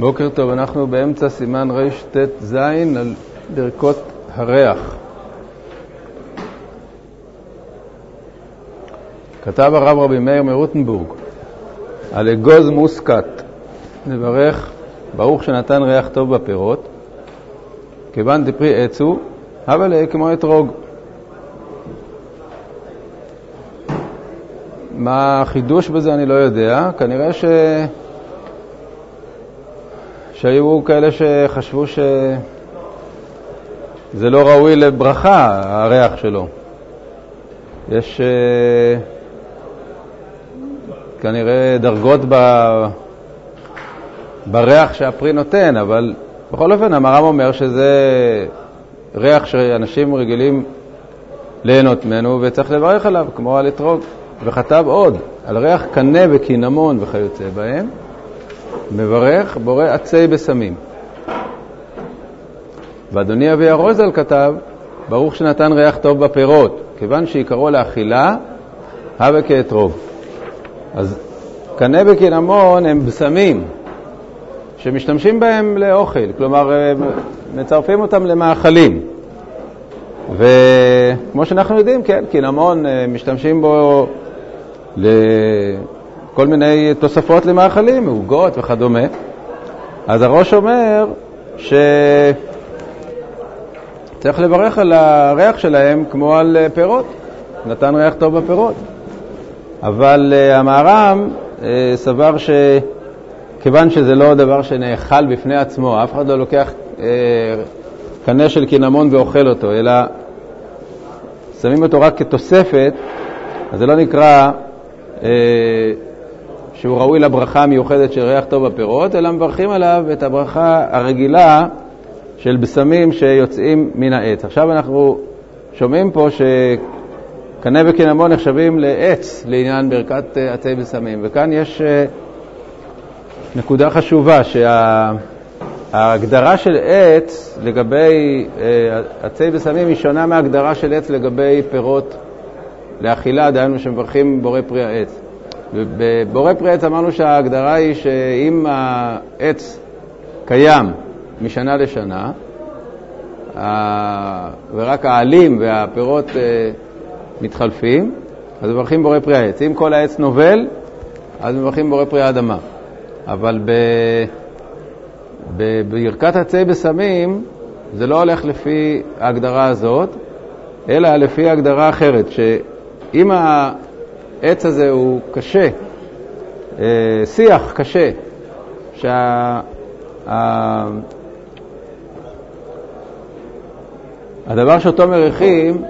בוקר טוב, אנחנו באמצע סימן רט"ז על ברכות הריח. כתב הרב רבי מאיר מרוטנבורג על אגוז מוסקת, נברך ברוך שנתן ריח טוב בפירות, כיוון דפרי עץ הוא, אבל כמו אתרוג. מה החידוש בזה אני לא יודע, כנראה ש... שהיו כאלה שחשבו שזה לא ראוי לברכה, הריח שלו. יש uh, כנראה דרגות ב... בריח שהפרי נותן, אבל בכל אופן המר"ם אומר שזה ריח שאנשים רגילים ליהנות ממנו וצריך לברך עליו, כמו על אתרוג. וכתב עוד, על ריח קנה וקינמון וכיוצא בהם, מברך בורא עצי בשמים. ואדוני אבי הרוזל כתב, ברוך שנתן ריח טוב בפירות, כיוון שעיקרו לאכילה, הווה כאתרוג. אז קנה וקינמון הם בשמים שמשתמשים בהם לאוכל, כלומר מצרפים אותם למאכלים. וכמו שאנחנו יודעים, כן, קינמון משתמשים בו לכל מיני תוספות למאכלים, עוגות וכדומה. אז הראש אומר שצריך לברך על הריח שלהם כמו על פירות, נתן ריח טוב בפירות. אבל uh, המהר"ם uh, סבר שכיוון שזה לא דבר שנאכל בפני עצמו, אף אחד לא לוקח uh, קנה של קינמון ואוכל אותו, אלא שמים אותו רק כתוספת, אז זה לא נקרא שהוא ראוי לברכה המיוחדת של ריח טוב בפירות, אלא מברכים עליו את הברכה הרגילה של בשמים שיוצאים מן העץ. עכשיו אנחנו שומעים פה שקנה וקינמון נחשבים לעץ לעניין ברכת עצי בשמים, וכאן יש נקודה חשובה, שההגדרה של עץ לגבי עצי בשמים היא שונה מההגדרה של עץ לגבי פירות לאכילה, דהיינו שמברכים בורא פרי העץ. בבורא פרי עץ אמרנו שההגדרה היא שאם העץ קיים משנה לשנה, ורק העלים והפירות מתחלפים, אז מברכים בורא פרי העץ. אם כל העץ נובל, אז מברכים בורא פרי האדמה. אבל בברכת עצי בשמים זה לא הולך לפי ההגדרה הזאת, אלא לפי הגדרה אחרת, אם העץ הזה הוא קשה, שיח קשה, שה... הדבר שאותו מריחים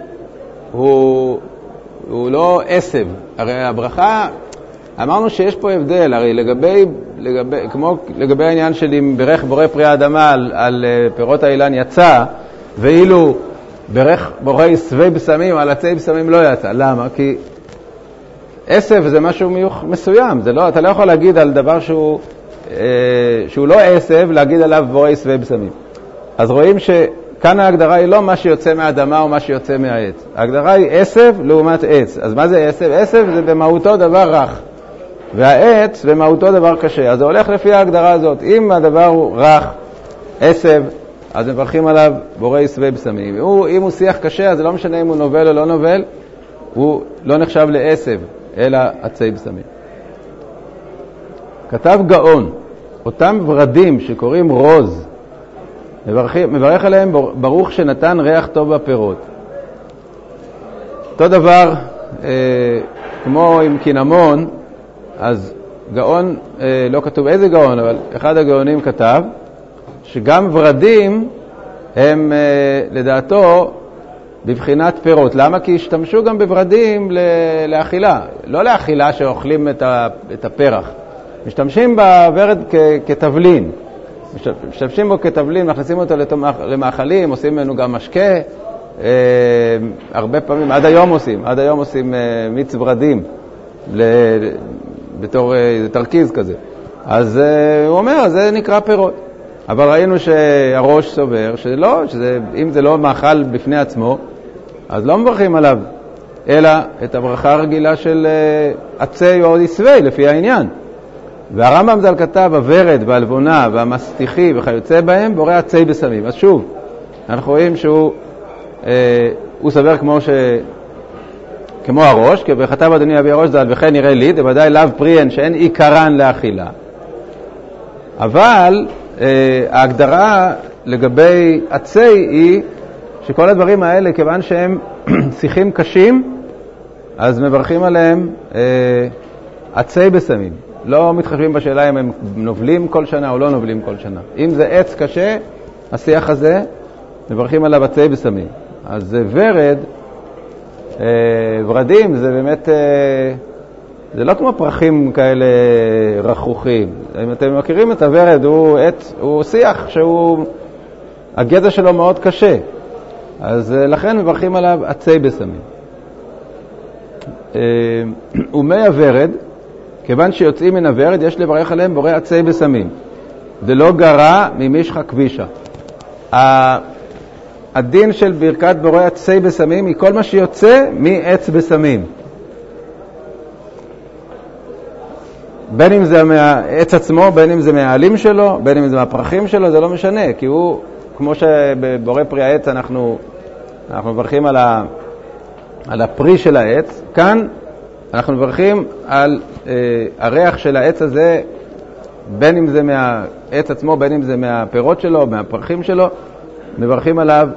הוא, הוא לא עשב. הרי הברכה, אמרנו שיש פה הבדל, הרי לגבי, לגבי, כמו לגבי העניין של אם ברך בורא פרי האדמה על, על פירות האילן יצא, ואילו ברך בורא עשבי בשמים, על עצי בשמים לא יצא. למה? כי עשב זה משהו מיוח, מסוים, זה לא, אתה לא יכול להגיד על דבר שהוא, אה, שהוא לא עשב, להגיד עליו בורא עשבי בשמים. אז רואים שכאן ההגדרה היא לא מה שיוצא מהאדמה או מה שיוצא מהעץ. ההגדרה היא עשב לעומת עץ. אז מה זה עשב? עשב זה במהותו דבר רך, והעץ במהותו דבר קשה. אז זה הולך לפי ההגדרה הזאת. אם הדבר הוא רך, עשב, אז מברכים עליו בורא עשבי בשמים. אם הוא שיח קשה, אז לא משנה אם הוא נובל או לא נובל, הוא לא נחשב לעשב, אלא עצי בשמים. כתב גאון, אותם ורדים שקוראים רוז, מברך, מברך עליהם ברוך שנתן ריח טוב בפירות. אותו דבר, אה, כמו עם קינמון, אז גאון, אה, לא כתוב איזה גאון, אבל אחד הגאונים כתב, שגם ורדים הם לדעתו בבחינת פירות. למה? כי השתמשו גם בורדים לאכילה, לא לאכילה שאוכלים את הפרח. משתמשים בוורד כתבלין. משתמשים בו כתבלין, מכניסים אותו למאכלים, עושים ממנו גם משקה. הרבה פעמים, עד היום עושים, עד היום עושים מיץ ורדים בתור תרכיז כזה. אז הוא אומר, זה נקרא פירות. אבל ראינו שהראש סובר שלא, שאם זה לא מאכל בפני עצמו, אז לא מברכים עליו, אלא את הברכה הרגילה של עצי או עשבי, לפי העניין. והרמב"ם ז"ל כתב, הוורד והלבונה והמסטיחי וכיוצא בהם, בורא עצי בשמים. אז שוב, אנחנו רואים שהוא אה, הוא סבר כמו, ש... כמו הראש, כי וכתב אדוני אבי הראש ז"ל, וכן יראה לי, דוודאי לאו פריאן שאין עיקרן לאכילה. אבל אה, ההגדרה לגבי עצי היא שכל הדברים האלה, כיוון שהם שיחים קשים, אז מברכים עליהם אה, עצי בשמים. לא מתחשבים בשאלה אם הם נובלים כל שנה או לא נובלים כל שנה. אם זה עץ קשה, השיח הזה, מברכים עליו עצי בשמים. אז ורד, אה, ורדים, זה באמת, אה, זה לא כמו פרחים כאלה רכרוכים. אם אתם מכירים את הוורד, הוא עץ, הוא שיח שהוא, הגזע שלו מאוד קשה. אז אה, לכן מברכים עליו עצי בשמים. ומי הוורד, כיוון שיוצאים מן הוורד, יש לברך עליהם בורא עצי בשמים. זה לא גרע ממישחא כבישה. הדין של ברכת בורא עצי בשמים היא כל מה שיוצא מעץ בשמים. בין אם זה מהעץ עצמו, בין אם זה מהעלים שלו, בין אם זה מהפרחים שלו, זה לא משנה, כי הוא, כמו שבבורא פרי העץ אנחנו, אנחנו מברכים על, ה, על הפרי של העץ, כאן אנחנו מברכים על אה, הריח של העץ הזה, בין אם זה מהעץ עצמו, בין אם זה מהפירות שלו, מהפרחים שלו, מברכים עליו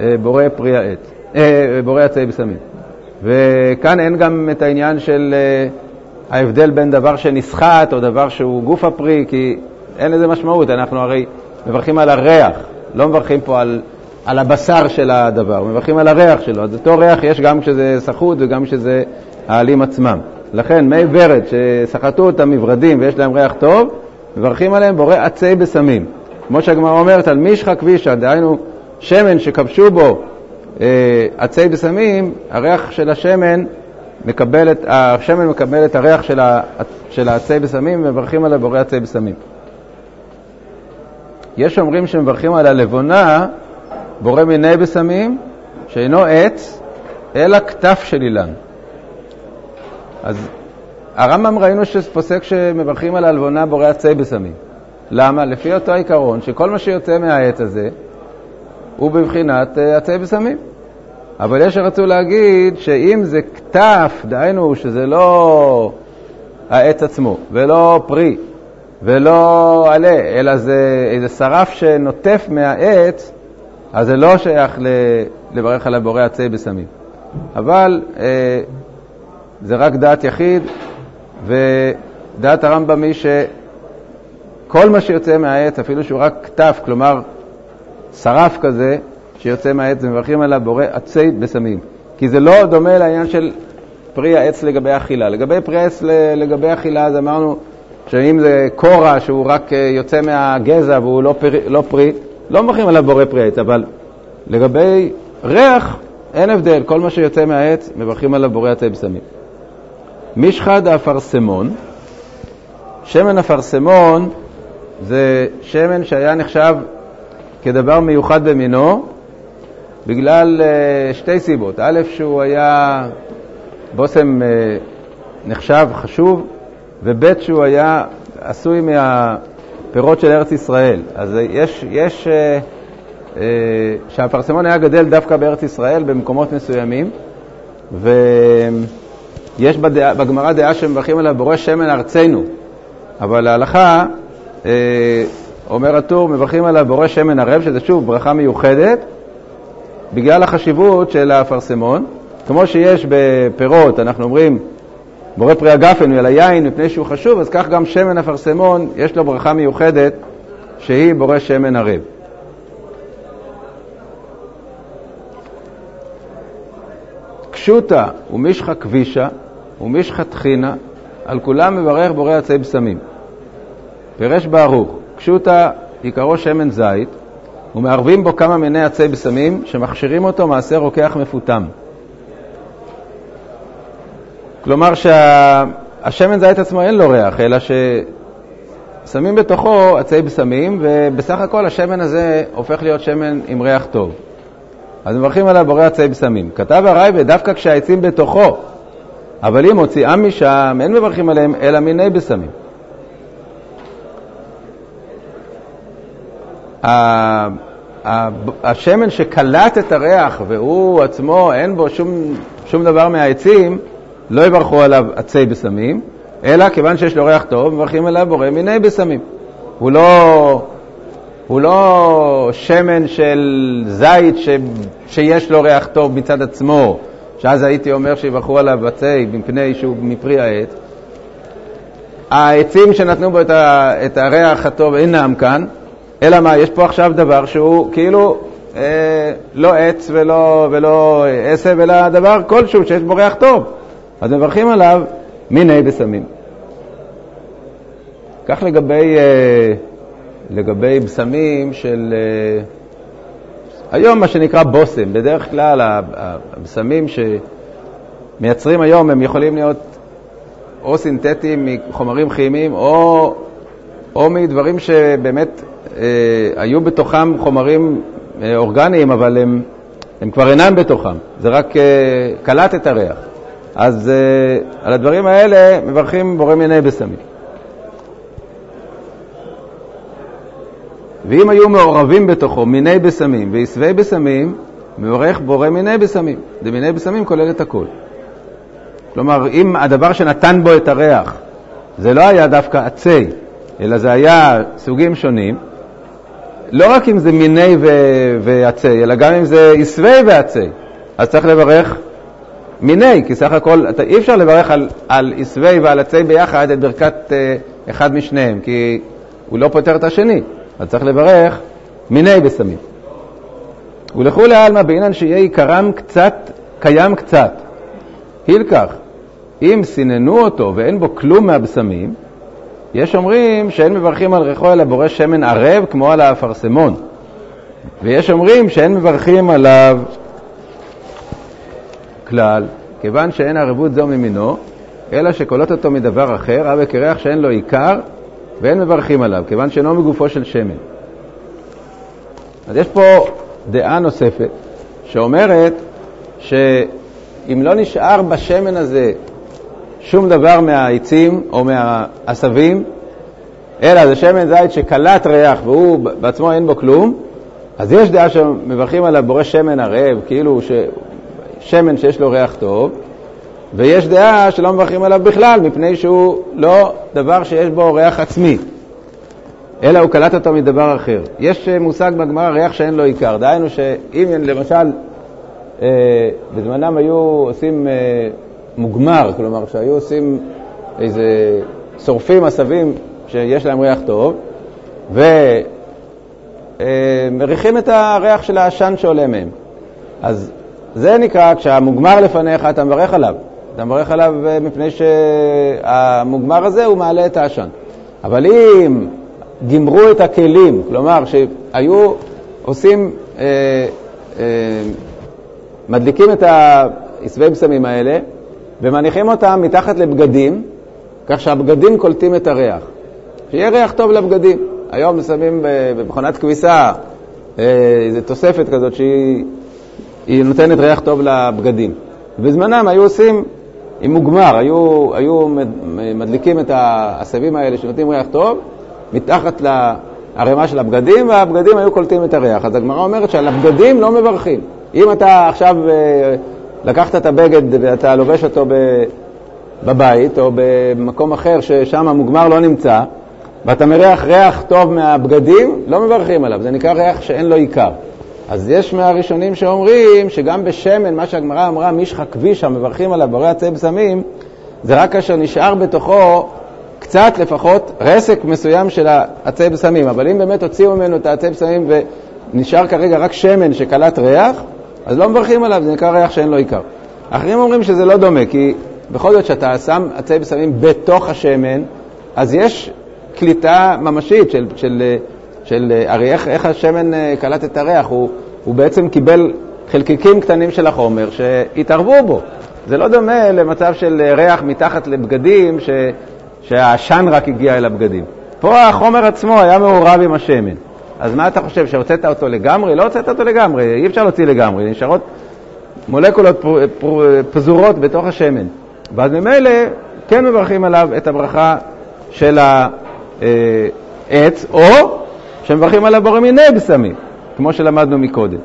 אה, בורא פרי העץ, אה, בורא עצי בשמים. וכאן אין גם את העניין של אה, ההבדל בין דבר שנסחט או דבר שהוא גוף הפרי, כי אין לזה משמעות, אנחנו הרי מברכים על הריח, לא מברכים פה על, על הבשר של הדבר, מברכים על הריח שלו. אז אותו ריח יש גם כשזה סחוט וגם כשזה העלים עצמם. לכן מי ורד שסחטו אותם מברדים ויש להם ריח טוב, מברכים עליהם בורא עצי בשמים. כמו שהגמרא אומרת על מישחא כבישא, דהיינו שמן שכבשו בו אה, עצי בשמים, הריח של השמן מקבל את, השמן מקבל את הריח של, ה, של העצי בשמים ומברכים עליו בורא עצי בשמים. יש אומרים שמברכים על הלבונה בורא מיני בשמים, שאינו עץ, אלא כתף של אילן. אז הרמב"ם ראינו שפוסק שמברכים על הלבונה בורא עצי בשמים. למה? לפי אותו עיקרון, שכל מה שיוצא מהעץ הזה הוא בבחינת אה, עצי בשמים. אבל יש שרצו להגיד שאם זה כתף, דהיינו שזה לא העץ עצמו, ולא פרי, ולא עלה, אלא זה איזה שרף שנוטף מהעץ, אז זה לא שייך לברך על הבורא עצי בשמים. אבל אה, זה רק דעת יחיד, ודעת הרמב"ם היא שכל מה שיוצא מהעץ, אפילו שהוא רק כתף, כלומר שרף כזה, שיוצא מהעץ ומברכים עליו בורא עצי בשמים. כי זה לא דומה לעניין של פרי העץ לגבי אכילה. לגבי פרי העץ לגבי אכילה, אז אמרנו שאם זה קורה שהוא רק אה, יוצא מהגזע והוא לא פרי, לא, פרי, לא מברכים עליו בורא פרי העץ, אבל לגבי ריח אין הבדל, כל מה שיוצא מהעץ מברכים עליו בורא עצי בשמים. משחד האפרסמון, שמן אפרסמון זה שמן שהיה נחשב כדבר מיוחד במינו בגלל uh, שתי סיבות. א', שהוא היה בושם uh, נחשב, חשוב, וב', שהוא היה עשוי מהפירות של ארץ ישראל. אז יש, יש uh, שהפרסמון היה גדל דווקא בארץ ישראל במקומות מסוימים, ויש בגמרא דעה שמברכים עליו בורא שמן ארצנו, אבל להלכה uh, אומר הטור, מברכים עליו בורא שמן ערב, שזה שוב ברכה מיוחדת, בגלל החשיבות של האפרסמון. כמו שיש בפירות, אנחנו אומרים, בורא פרי הגפן ועל היין מפני שהוא חשוב, אז כך גם שמן אפרסמון, יש לו ברכה מיוחדת שהיא בורא שמן ערב. קשוטה ומשחה כבישה ומשחה טחינה, על כולם מברך בורא עצי בשמים. פירש ברוך, קשוטה עיקרו שמן זית, ומערבים בו כמה מיני עצי בשמים שמכשירים אותו מעשה רוקח מפותם. כלומר שהשמן זית עצמו אין לו ריח, אלא ששמים בתוכו עצי בשמים, ובסך הכל השמן הזה הופך להיות שמן עם ריח טוב. אז מברכים עליו בורא עצי בשמים. כתב הרייבד, דווקא כשהעצים בתוכו, אבל אם הוציאם משם, אין מברכים עליהם אלא מיני בשמים. השמן שקלט את הריח והוא עצמו, אין בו שום, שום דבר מהעצים, לא יברכו עליו עצי בשמים, אלא כיוון שיש לו ריח טוב, מברכים עליו בורא מיני בשמים. הוא לא, הוא לא שמן של זית ש, שיש לו ריח טוב מצד עצמו, שאז הייתי אומר שיברכו עליו עצי מפני שהוא מפרי העץ. העצים שנתנו בו את, ה, את הריח הטוב אינם כאן, אלא מה, יש פה עכשיו דבר שהוא כאילו אה, לא עץ ולא, ולא עשב, אלא דבר כלשהו שיש בו ריח טוב. אז מברכים עליו מיני בשמים. כך לגבי, אה, לגבי בשמים של אה, היום, מה שנקרא בושם. בדרך כלל הבשמים שמייצרים היום הם יכולים להיות או סינתטיים מחומרים כימיים או, או מדברים שבאמת היו בתוכם חומרים אה, אורגניים, אבל הם, הם כבר אינם בתוכם, זה רק אה, קלט את הריח. אז אה, על הדברים האלה מברכים בורא מיני בשמים. ואם היו מעורבים בתוכו מיני בשמים ועשבי בשמים, מברך בורא מיני בשמים. דמיני בשמים כולל את הכל. כלומר, אם הדבר שנתן בו את הריח זה לא היה דווקא עצי, אלא זה היה סוגים שונים, לא רק אם זה מיני ועצי, אלא גם אם זה עשבי ועצי, אז צריך לברך מיני, כי סך הכל, אתה, אי אפשר לברך על, על עשבי ועל עצי ביחד את ברכת אה, אחד משניהם, כי הוא לא פותר את השני, אז צריך לברך מיני בשמים. ולכולי עלמא בעינן שיהיה עיקרם קצת, קיים קצת. הילקח, אם סיננו אותו ואין בו כלום מהבשמים, יש אומרים שאין מברכים על ריחו אלא בורא שמן ערב כמו על האפרסמון. ויש אומרים שאין מברכים עליו כלל, כיוון שאין ערבות זו ממינו, אלא שקולות אותו מדבר אחר, אבא כריח שאין לו עיקר, ואין מברכים עליו, כיוון שאינו מגופו של שמן. אז יש פה דעה נוספת, שאומרת שאם לא נשאר בשמן הזה שום דבר מהעצים או מהעשבים, אלא זה שמן זית שקלט ריח והוא בעצמו אין בו כלום, אז יש דעה שמברכים עליו בורא שמן ערב, כאילו ש... שמן שיש לו ריח טוב, ויש דעה שלא מברכים עליו בכלל, מפני שהוא לא דבר שיש בו ריח עצמי, אלא הוא קלט אותו מדבר אחר. יש מושג בגמרא ריח שאין לו עיקר, דהיינו שאם למשל אה, בזמנם היו עושים אה, מוגמר, כלומר שהיו עושים איזה, שורפים עשבים שיש להם ריח טוב, ומריחים את הריח של העשן שעולה מהם. אז זה נקרא, כשהמוגמר לפניך, אתה מברך עליו. אתה מברך עליו אה, מפני שהמוגמר הזה הוא מעלה את העשן. אבל אם גימרו את הכלים, כלומר שהיו עושים, אה, אה, מדליקים את העשבי בשמים האלה ומניחים אותם מתחת לבגדים, כך שהבגדים קולטים את הריח. שיהיה ריח טוב לבגדים. היום שמים במכונת כביסה אה, איזו תוספת כזאת שהיא נותנת ריח טוב לבגדים. בזמנם היו עושים עם מוגמר, היו, היו מדליקים את העשבים האלה שנותנים ריח טוב מתחת לערימה של הבגדים, והבגדים היו קולטים את הריח. אז הגמרא אומרת שעל הבגדים לא מברכים. אם אתה עכשיו אה, לקחת את הבגד ואתה לובש אותו בבית או במקום אחר ששם המוגמר לא נמצא, ואתה מריח ריח טוב מהבגדים, לא מברכים עליו, זה נקרא ריח שאין לו עיקר. אז יש מהראשונים שאומרים שגם בשמן, מה שהגמרא אמרה, מישחא כבישה, מברכים עליו בורא עצי בשמים, זה רק כאשר נשאר בתוכו קצת לפחות רסק מסוים של העצי בשמים. אבל אם באמת הוציאו ממנו את העצי בשמים ונשאר כרגע רק שמן שקלט ריח, אז לא מברכים עליו, זה נקרא ריח שאין לו עיקר. אחרים אומרים שזה לא דומה, כי בכל זאת שאתה שם עצי בשמים בתוך השמן, אז יש קליטה ממשית של, של, של הרי איך, איך השמן אה, קלט את הריח, הוא, הוא בעצם קיבל חלקיקים קטנים של החומר שהתערבו בו. זה לא דומה למצב של ריח מתחת לבגדים, ש, שהעשן רק הגיע אל הבגדים. פה החומר עצמו היה מעורב עם השמן. אז מה אתה חושב, שהוצאת אותו לגמרי? לא הוצאת אותו לגמרי, אי אפשר להוציא לגמרי, נשארות מולקולות פזורות בתוך השמן. ואז ממילא כן מברכים עליו את הברכה של העץ, או שמברכים עליו בורא מיני בשמים, כמו שלמדנו מקודם.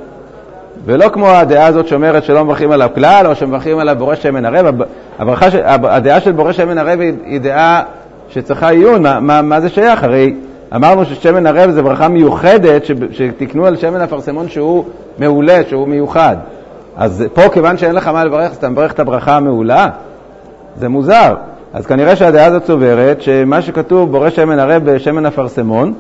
ולא כמו הדעה הזאת שאומרת שלא מברכים עליו כלל, או שמברכים עליו בורא שמן ערב. הברכה, הדעה של בורא שמן ערב היא דעה שצריכה עיון, מה, מה, מה זה שייך? הרי אמרנו ששמן ערב זה ברכה מיוחדת, שתקנו על שמן אפרסמון שהוא מעולה, שהוא מיוחד. אז פה, כיוון שאין לך מה לברך, אז אתה מברך את הברכה המעולה? זה מוזר. אז כנראה שהדעה הזאת סוברת שמה שכתוב בורא שמן ערב בשמן אפרסמון,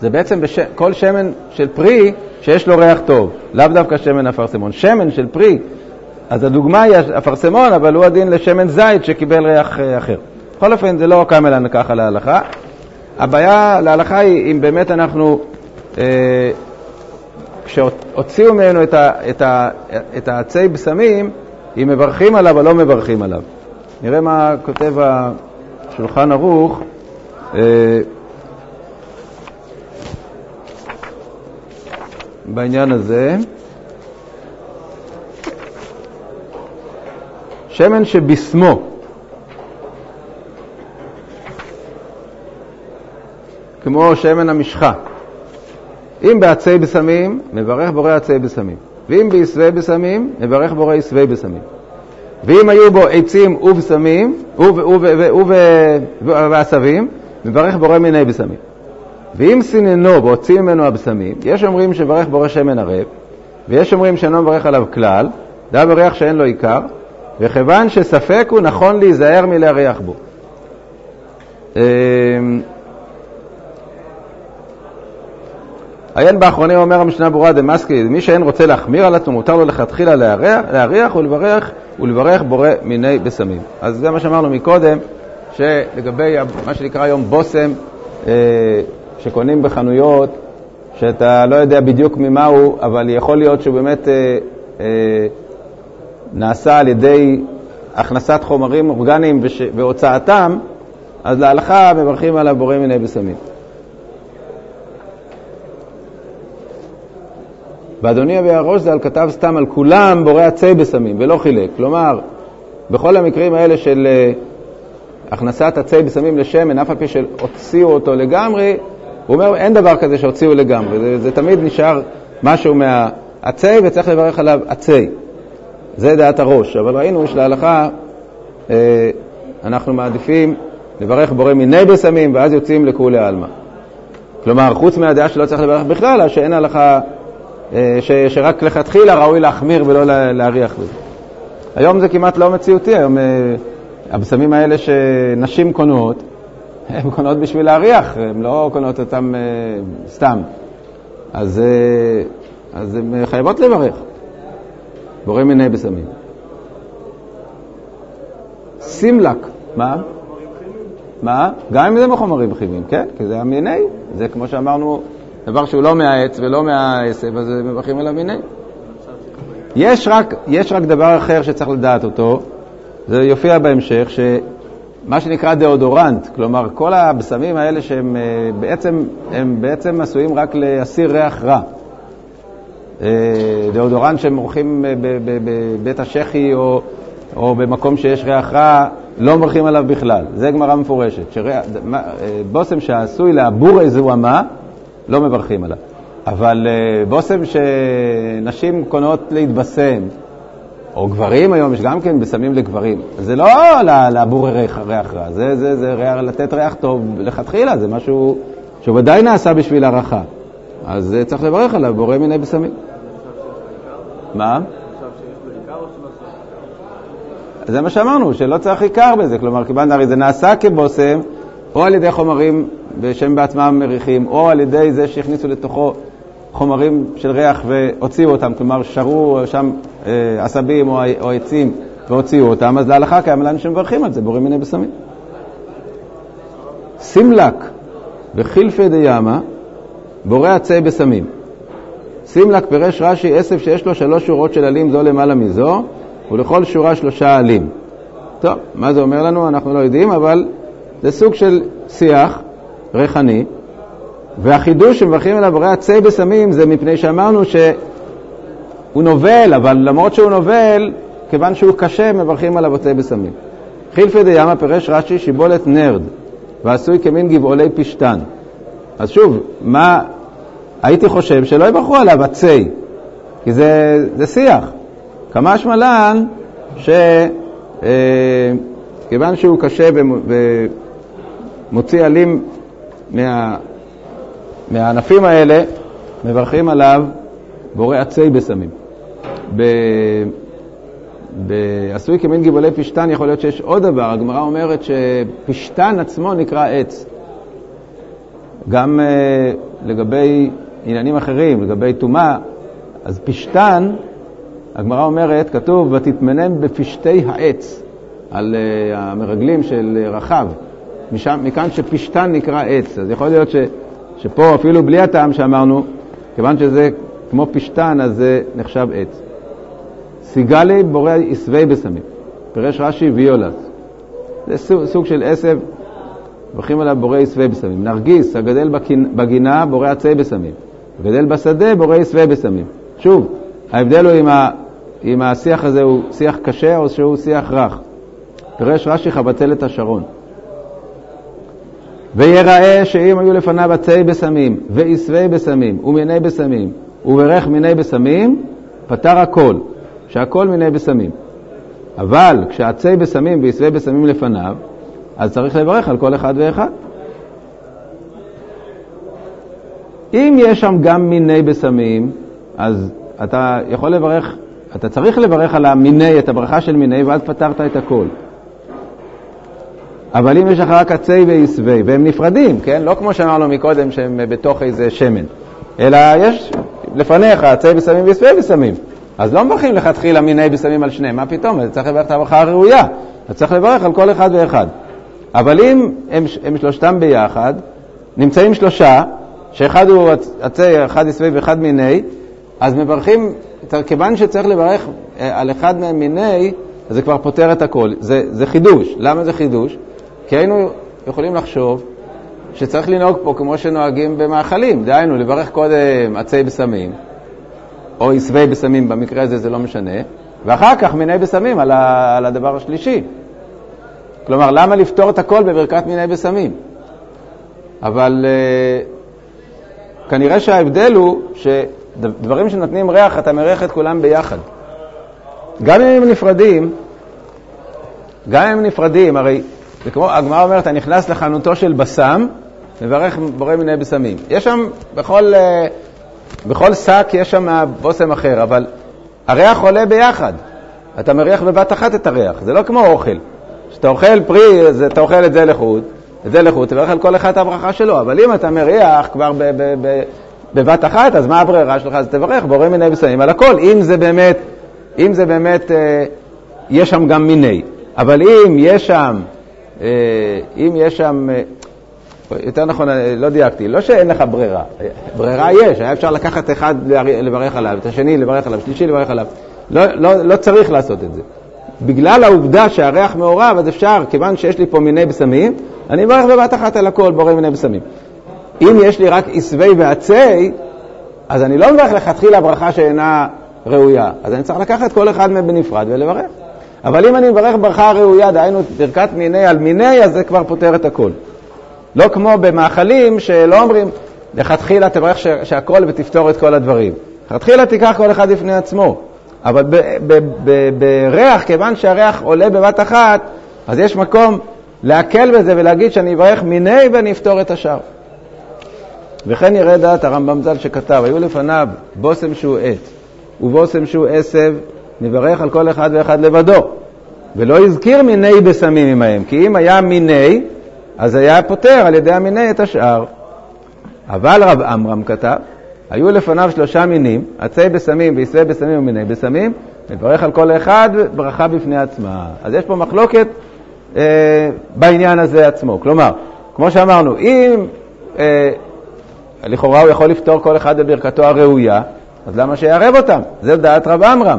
זה בעצם בש... כל שמן של פרי שיש לו ריח טוב, לאו דווקא שמן אפרסמון. שמן של פרי, אז הדוגמה היא אפרסמון, אבל הוא הדין לשמן זית שקיבל ריח אה, אחר. בכל אופן, זה לא קמלן ככה להלכה. הבעיה להלכה היא אם באמת אנחנו, אה, כשהוציאו ממנו את, ה, את, ה, את העצי בשמים, אם מברכים עליו או לא מברכים עליו. נראה מה כותב השולחן ערוך. אה, בעניין הזה. שמן שבשמו, כמו שמן המשחה. אם בעצי בשמים, מברך בורא עצי בשמים. ואם בעשבי בשמים, מברך בורא עשבי בשמים. ואם היו בו עצים ובשמים, ועשבים, מברך בורא מיני בשמים. ואם סיננו והוציא ממנו הבשמים, יש אומרים שברך בורא שמן ערב, ויש אומרים שאינו מברך עליו כלל, דע בריח שאין לו עיקר, וכיוון שספק הוא נכון להיזהר מלהריח בו. עיין באחרונים אומר המשנה ברורה דמאסקי, מי שאין רוצה להחמיר על עצמו, מותר לו לכתחילה להריח, ולברך, ולברך בורא מיני בשמים. אז זה מה שאמרנו מקודם, שלגבי מה שנקרא היום בושם, אה, שקונים בחנויות, שאתה לא יודע בדיוק ממה הוא, אבל יכול להיות שהוא באמת אה, אה, נעשה על ידי הכנסת חומרים אורגניים. והוצאתם, אז להלכה מברכים עליו בורא מיני בשמים. ואדוני אבי הראש ז"ל כתב סתם על כולם בורא עצי בשמים, ולא חילק. כלומר, בכל המקרים האלה של אה, הכנסת עצי בשמים לשמן, אף על פי שהוציאו אותו לגמרי, הוא אומר, אין דבר כזה שהוציאו לגמרי, זה, זה תמיד נשאר משהו מהעצי וצריך לברך עליו עצי. זה דעת הראש, אבל ראינו שלהלכה אה, אנחנו מעדיפים לברך בורא מיני בשמים ואז יוצאים לכולי עלמא. כלומר, חוץ מהדעה שלא צריך לברך בכלל, שאין הלכה, ש, שרק לכתחילה ראוי להחמיר ולא להריח בזה. היום זה כמעט לא מציאותי, היום אה, הבשמים האלה שנשים קונות, הן קונות בשביל להריח, הן לא קונות אותם אה, סתם. אז, אה, אז הן חייבות לברך. בורא מיני בשמים. סימלק, מה? מה? גם אם זה מחומרים כימיים, כן, כי זה המיני, זה כמו שאמרנו, דבר שהוא לא מהעץ ולא מהעשב, אז מברכים עליו מיני. יש רק, יש רק דבר אחר שצריך לדעת אותו, זה יופיע בהמשך, מה שנקרא דאודורנט, כלומר כל הבשמים האלה שהם אה, בעצם, הם בעצם עשויים רק להסיר ריח רע. אה, דאודורנט שהם עורכים אה, בבית השחי או, או במקום שיש ריח רע, לא מברכים עליו בכלל. זה גמרא מפורשת. שריח, בושם שעשוי לעבור איזו אמה, לא מברכים עליו. אבל בושם שנשים קונות להתבשם, או גברים היום, יש גם כן בשמים לגברים. זה לא לעבור ריח, ריח רע, זה, זה, זה ריח, לתת ריח טוב לכתחילה, זה משהו שוודאי נעשה בשביל הערכה. אז צריך לברך עליו, בורא מיני בשמים. מה? זה מה שאמרנו, שלא צריך עיקר בזה. כלומר, כיוון הרי זה נעשה כבושם, או על ידי חומרים שהם בעצמם מריחים, או על ידי זה שהכניסו לתוכו חומרים של ריח והוציאו אותם, כלומר שרו שם אה, עשבים או, עצים והוציאו אותם, אז להלכה קיים לנו שמברכים על זה, בורים מיני בשמים. סימלק וחילפי דיאמה, בורא עצי בשמים. סימלק פירש רש"י עשב שיש לו שלוש שורות של עלים זו למעלה מזו, ולכל שורה שלושה עלים. טוב, מה זה אומר לנו? אנחנו לא יודעים, אבל זה סוג של שיח ריחני, והחידוש שמברכים עליו בורא עצי בשמים זה מפני שאמרנו שהוא נובל, אבל למרות שהוא נובל, כיוון שהוא קשה, מברכים עליו עצי בשמים. חילפי דיאמה פירש רש"י שיבולת נרד, ועשוי כמין גבעולי פשתן. אז שוב, מה, הייתי חושב שלא יברכו עליו עצי, כי זה, זה שיח. כמה שמלן שכיוון אה, שהוא קשה ומוציא עלים מה, מהענפים האלה, מברכים עליו בורא עצי בשמים. בעשוי כמין גיבולי פשתן יכול להיות שיש עוד דבר, הגמרא אומרת שפשתן עצמו נקרא עץ. גם uh, לגבי עניינים אחרים, לגבי טומאה, אז פשתן, הגמרא אומרת, כתוב, ותתמנם בפשתי העץ, על uh, המרגלים של רחב. משם, מכאן שפשתן נקרא עץ. אז יכול להיות ש, שפה, אפילו בלי הטעם שאמרנו, כיוון שזה כמו פשתן, אז זה נחשב עץ. סיגלי בורא עשבי בסמים. פירש רש"י ויולס. זה סוג, סוג של עשב, הולכים עליו בורא עשבי בסמים. נרגיס, הגדל בגינה, בורא עצי בסמים. הגדל בשדה, בורא עשבי בסמים. שוב, ההבדל הוא אם, ה, אם השיח הזה הוא שיח קשה או שהוא שיח רך. פירש רש"י חבצלת השרון. ויראה שאם היו לפניו עצי בסמים, ועשבי בסמים, ומיני בסמים, וברך מיני בסמים, פתר הכל. שהכל מיני בשמים. אבל כשעצי בשמים ועשבי בשמים לפניו, אז צריך לברך על כל אחד ואחד. אם יש שם גם מיני בשמים, אז אתה יכול לברך, אתה צריך לברך על המיני, את הברכה של מיני, ואז פתרת את הכל. אבל אם יש לך רק עצי ועשבי, והם נפרדים, כן? לא כמו שאמרנו מקודם שהם בתוך איזה שמן, אלא יש לפניך עצי בשמים ועשבי בשמים. אז לא מברכים לכתחילה מיני בשמים על שניהם, מה פתאום? אתה צריך לברך את הברכה הראויה. אתה צריך לברך על כל אחד ואחד. אבל אם הם, הם שלושתם ביחד, נמצאים שלושה, שאחד הוא עצי, אחד עשבי ואחד מיני, אז מברכים, כיוון שצריך לברך אה, על אחד מהם מיני, אז זה כבר פותר את הכל. זה, זה חידוש. למה זה חידוש? כי היינו יכולים לחשוב שצריך לנהוג פה כמו שנוהגים במאכלים, דהיינו, לברך קודם עצי בשמים, או עשבי בשמים, במקרה הזה זה לא משנה, ואחר כך מיני בשמים על, על הדבר השלישי. כלומר, למה לפתור את הכל בברכת מיני בשמים? אבל uh, כנראה שההבדל הוא שדברים שנותנים ריח, אתה מריח את כולם ביחד. גם אם הם נפרדים, גם אם הם נפרדים, הרי זה כמו, הגמרא אומרת, אתה נכנס לחנותו של בשם, מברך בורא מיני בשמים. יש שם בכל... Uh, בכל שק יש שם בושם אחר, אבל הריח עולה ביחד. אתה מריח בבת אחת את הריח, זה לא כמו אוכל. כשאתה אוכל פרי, אז אתה אוכל את זה לחוד, את זה לחוד, תברך על כל אחד את הברכה שלו. אבל אם אתה מריח כבר ב- ב- ב- בבת אחת, אז מה הברירה שלך? אז תברך בורא מיני בשמים על הכל, אם זה באמת, אם זה באמת, אה, יש שם גם מיני. אבל אם יש שם, אה, אם יש שם, אה, יותר נכון, לא דייקתי, לא שאין לך ברירה, ברירה יש, היה אפשר לקחת אחד לברך עליו, את השני לברך עליו, שלישי לברך עליו, לא, לא, לא צריך לעשות את זה. בגלל העובדה שהריח מעורב, אז אפשר, כיוון שיש לי פה מיני בשמים, אני אברך בבת אחת על הכל, בורא מיני בשמים. אם יש לי רק עשבי ועצי, אז אני לא מברך לכתחילה ברכה שאינה ראויה, אז אני צריך לקחת כל אחד מהם בנפרד ולברך. אבל אם אני מברך ברכה ראויה, דהיינו ברכת מיני על מיני, אז זה כבר פותר את הכל. לא כמו במאכלים שלא אומרים, לכתחילה תברך שהכל ותפתור את כל הדברים. לכתחילה תיקח כל אחד לפני עצמו. אבל בריח, כיוון שהריח עולה בבת אחת, אז יש מקום להקל בזה ולהגיד שאני אברך מיני ואני אפתור את השאר. וכן יראה דעת הרמב"ם ז"ל שכתב, היו לפניו בושם שהוא עץ ובושם שהוא עשב, נברך על כל אחד ואחד לבדו. ולא הזכיר מיני בשמים עמהם, כי אם היה מיני, אז היה פותר על ידי המיני את השאר. אבל רב עמרם כתב, היו לפניו שלושה מינים, עצי בשמים ועשבי בשמים ומיני בשמים, מברך על כל אחד ברכה בפני עצמה. אז יש פה מחלוקת אה, בעניין הזה עצמו. כלומר, כמו שאמרנו, אם אה, לכאורה הוא יכול לפתור כל אחד בברכתו הראויה, אז למה שיערב אותם? זה דעת רב עמרם.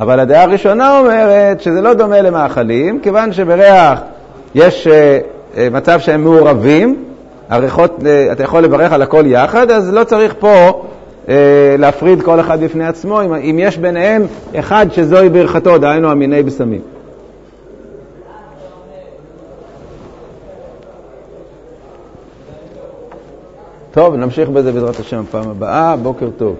אבל הדעה הראשונה אומרת שזה לא דומה למאכלים, כיוון שבריח יש אה, אה, מצב שהם מעורבים, הריחות, אה, אתה יכול לברך על הכל יחד, אז לא צריך פה אה, להפריד כל אחד בפני עצמו, אם, אם יש ביניהם אחד שזוהי ברכתו, דהיינו המיני בשמים. טוב, נמשיך בזה בעזרת השם פעם הבאה, בוקר טוב.